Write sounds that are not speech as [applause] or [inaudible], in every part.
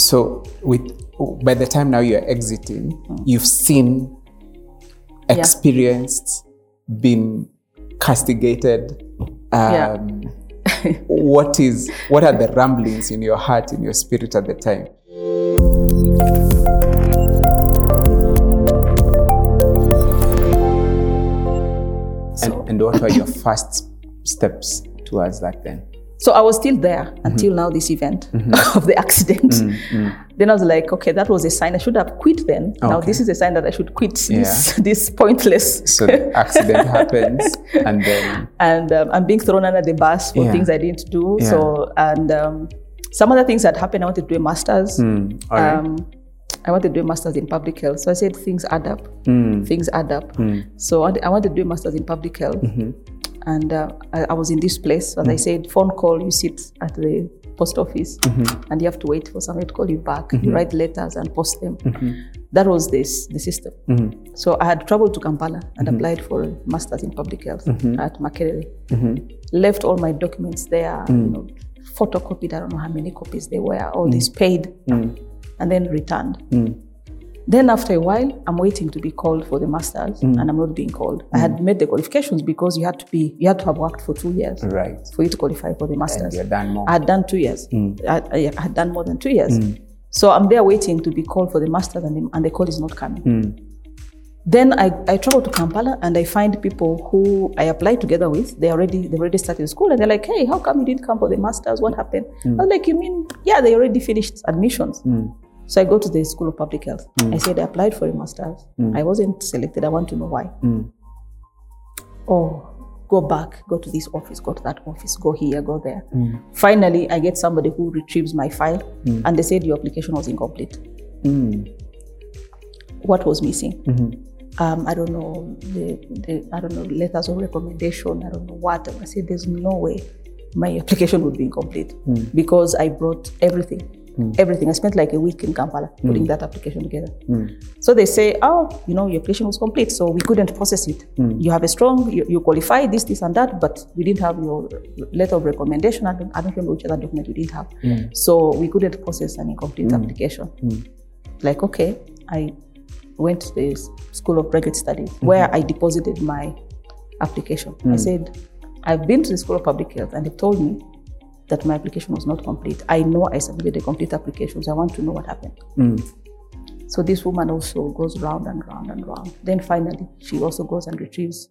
So with by the time now you're exiting, Mm. you've seen, experienced, been castigated. Yeah. Um, what is what are the ramblings in your heart, in your spirit at the time? And, and what were your first steps towards that then? So I was still there Mm-hmm. until now this event [laughs] of the accident. Then I was like, okay, that was a sign. I should have quit then. Now this is a sign that I should quit this, Yeah. [laughs] this pointless. So the [laughs] accident happens, and then and um, I'm being thrown under the bus for Yeah. things I didn't do. Yeah. So and um, some other things that happened. I wanted to do a master's. All right. Um, I wanted to do a master's in public health. So I said things add up. Hmm. Things add up. So I wanted- I wanted to do a master's in public health. Mm-hmm. And uh, I, I was in this place. As I mm-hmm. said, phone call, you sit at the post office Mm-hmm. and you have to wait for somebody to call you back. You mm-hmm. write letters and post them. Mm-hmm. That was this the system. Mm-hmm. So I had traveled to Kampala and applied for a master's in public health Mm-hmm. at Makerere. Left all my documents there, you mm. know, photocopied, I don't know how many copies they were, all mm. this paid, mm. and then returned. Then after a while, I'm waiting to be called for the masters, mm. and I'm not being called. I mm. had made the qualifications because you had to be, you had to have worked for two years right. for you to qualify for the masters. You're done more. I had done two years. Mm. I, I had done more than two years. So I'm there waiting to be called for the masters, and the, and the call is not coming. Then I, I travel to Kampala and I find people who I applied together with. They already they already started school and they're like, "Hey, how come you didn't come for the masters? What happened?" I was like, "You mean yeah? They already finished admissions." So I go to the School of Public Health. I mm. said I applied for a masters. Mm. I wasn't selected. I want to know why. Mm. Oh, go back, go to this office, go to that office, go here, go there. Finally, I get somebody who retrieves my file, and they said your application was incomplete. What was missing? Mm-hmm. Um, I don't know the, the I don't know letters of recommendation. I don't know what. I said there's no way my application would be incomplete because I brought everything. Mm. Everything. I spent like a week in Kampala putting mm. that application together. Mm. So they say, oh, you know, your application was complete, so we couldn't process it. You have a strong, you, you qualify this, this, and that, but we didn't have your letter of recommendation. I don't, I don't remember which other document we didn't have. So we couldn't process an incomplete application. Like, okay, I went to the School of Graduate Studies mm-hmm. where I deposited my application. I said, I've been to the School of Public Health and they told me that my application was not complete. I know I submitted a complete application, so I want to know what happened. Hmm. So this woman also goes round and round and round. Then finally, she also goes and retrieves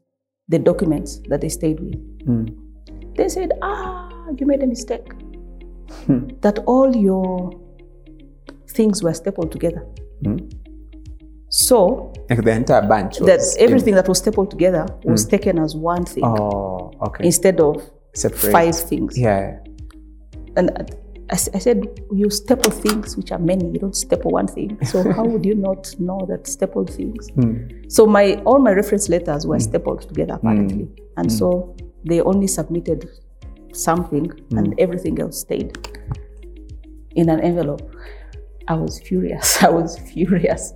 the documents that they stayed with. Hmm. They said, ah, you made a mistake. Hmm. That all your things were stapled together. So Like the entire bunch. that was everything that was stapled together was taken as one thing Oh, okay. instead of Separate. five things. Yeah. And I said, you staple things which are many. You don't staple one thing. So [laughs] how would you not know that stapled things? Hmm. So my all my reference letters were hmm. stapled together hmm. apparently, and so they only submitted something, and everything else stayed in an envelope. I was furious. [laughs] I was furious.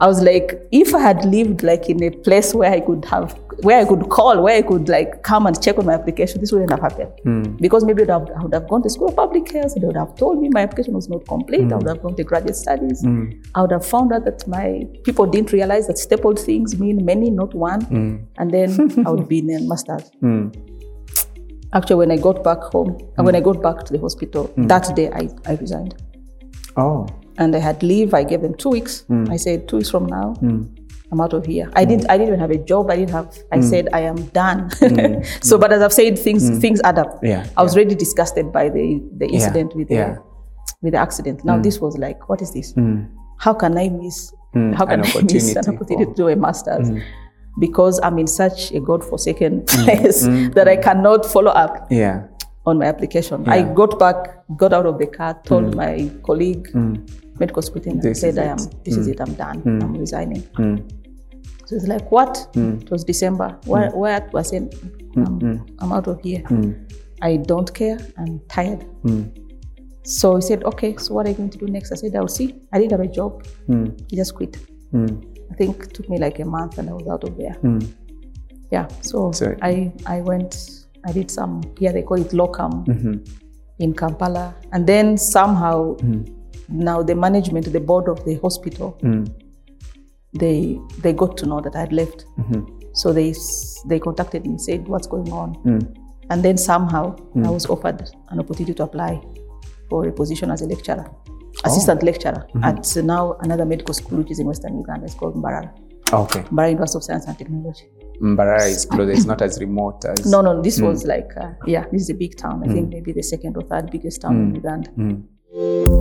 I was like, if I had lived like in a place where I could have, where I could call, where I could like come and check on my application, this wouldn't have happened. Hmm. Because maybe I would, have, I would have gone to school of public health. They would have told me my application was not complete. I hmm. would have gone to graduate studies. Hmm. I would have found out that my people didn't realize that stapled things mean many, not one. And then [laughs] I would be in a master's. Actually, when I got back home, and when I got back to the hospital, that day I, I resigned Oh. And I had leave. I gave them two weeks. Mm. I said two weeks from now, mm. I'm out of here. I didn't. Mm. I didn't even have a job. I didn't have. I said I am done. [laughs] so, but as I've said, things things add up. Yeah, I was really disgusted by the the incident with the yeah. with the accident. Now this was like, what is this? How can I miss? How an can [laughs] I miss an opportunity to do a master's? Because I'm in such a god-forsaken place [laughs] that I cannot follow up Yeah. on my application. I got back, got out of the car, told my colleague, medical superintendent, This said, I am, um, it. this is hmm. it, I'm done, hmm. I'm resigning. Hmm. So it's like, what? It was December. Where, where was it? I'm, I'm out of here. I don't care, I'm tired. So he said, okay, so what are you going to do next? I said, I'll see. I didn't have a job. He just quit. I think it took me like a month and I was out of there. Yeah, so, I, I went, I did some, here they call it locum mm-hmm. in Kampala. And then somehow now the management, the board of the hospital, mm. they they got to know that I had left. Mm-hmm. So they they contacted me, and said what's going on, mm. and then somehow I mm. was offered an opportunity to apply for a position as a lecturer, oh. assistant lecturer mm-hmm. at now another medical school which is in Western Uganda. It's called Mbarara, oh, Okay. Mbarara University of Science and Technology. Mbarara is [laughs] closer. It's not as remote as. No, no, this was like uh, yeah, this is a big town. I think maybe the second or third biggest town in Uganda. Música